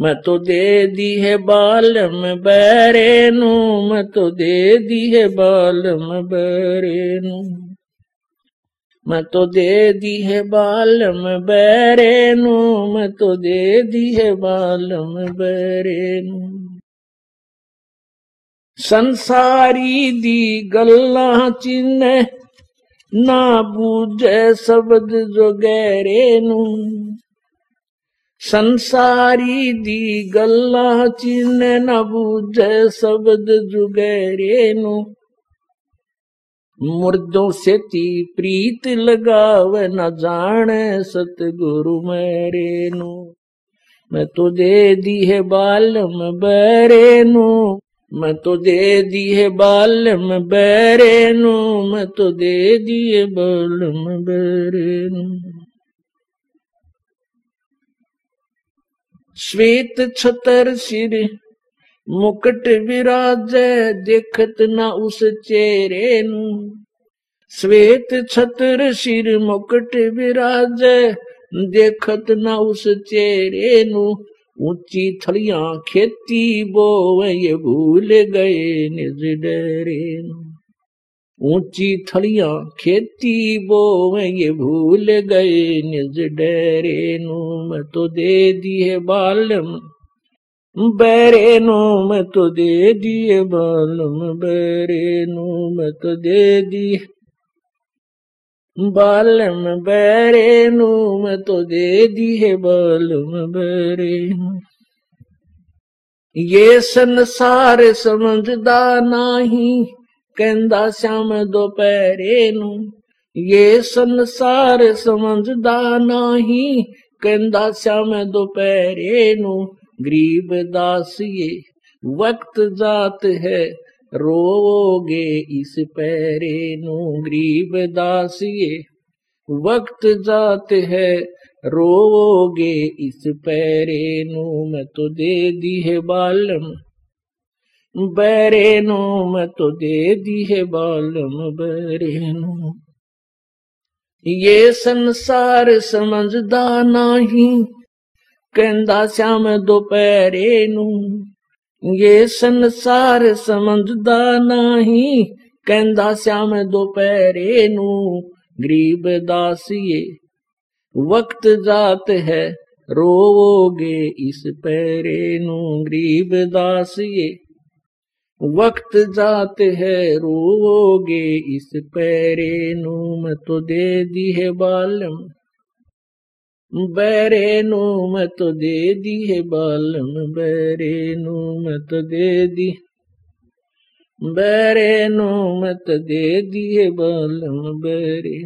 मैं तो दे दी है बालम बैरे नु मैं तो दे दी है बालम बैरे नु मैं तो दे दी है बालम बैरे नु मैं तो दे दी है बालम बैरे नु संसारी दी गल्ला चिन्ह, ना बूझे शब्द जो गहरे नु संसारी दी गल्ला चिन्ह न बूझे शब्द जुगेरे नु। मुर्दों से ती प्रीत लगाव न जाने सतगुरु मेरे नु। मैं तो दे दी है बालम बैरे नु। मैं तो दे दी है बालम बैरे नु। मैं तो दे दी है बालम बैरे श्वेत छतर सिर, मुकुट विराज, देखत न उस चेहरे श्वेत छतर सिर, मुकुट विराज, देखत न उस चेहरे नु। ऊँची थलियाँ खेती बोवे भूल गए निज डरे नु। ऊँची थलिया खेती बोवे, ये भूल गए, निज डरे नु मैं तो दे दिए बालम। बैरे नूम तो दे दिए बालम, बैरे नु मैं तो दे दिए बालम। बैरे नु मैं तो दे दिए बालम, बैरे ये संसार समझदा नहीं ਕਹਿੰਦਾ ਸ਼ਾਮ ਦੁਪਹਿਰੇ ਨੂੰ ਇਹ ਸੰਸਾਰ ਸਮਝਦਾ ਨਹੀਂ ਕਹਿੰਦਾ ਸ਼ਾਮ ਦੁਪਹਿਰੇ ਨੂੰ ਗਰੀਬ ਦਾਸੀਏ ਵਕਤ ਜਾਤ ਹੈ रोगे इस पैरे नु गरीब दासिए वक्त जात है रोगे इस पैरे नु मैं तो दे दी है बालम बैरे नु मैं तो दे दी है बालम बैरे नु ये संसार समझदा नहीं, कहंदा श्याम दोपहरे नु। ये संसार समझदा नहीं, कहंदा श्याम दोपहरे नु। गरीब दासिए वक्त जात है, रोवोगे इस पैरे नु। गरीब दासिए वक्त जात है रोगे, इस पैरे नु मैं तो दे दी है बालम। बैरे नु मैं तो दे दी है बालम, बैरे नु मैं तो दे दी। बैरे नु मैं तो दे दी है बालम, बैरे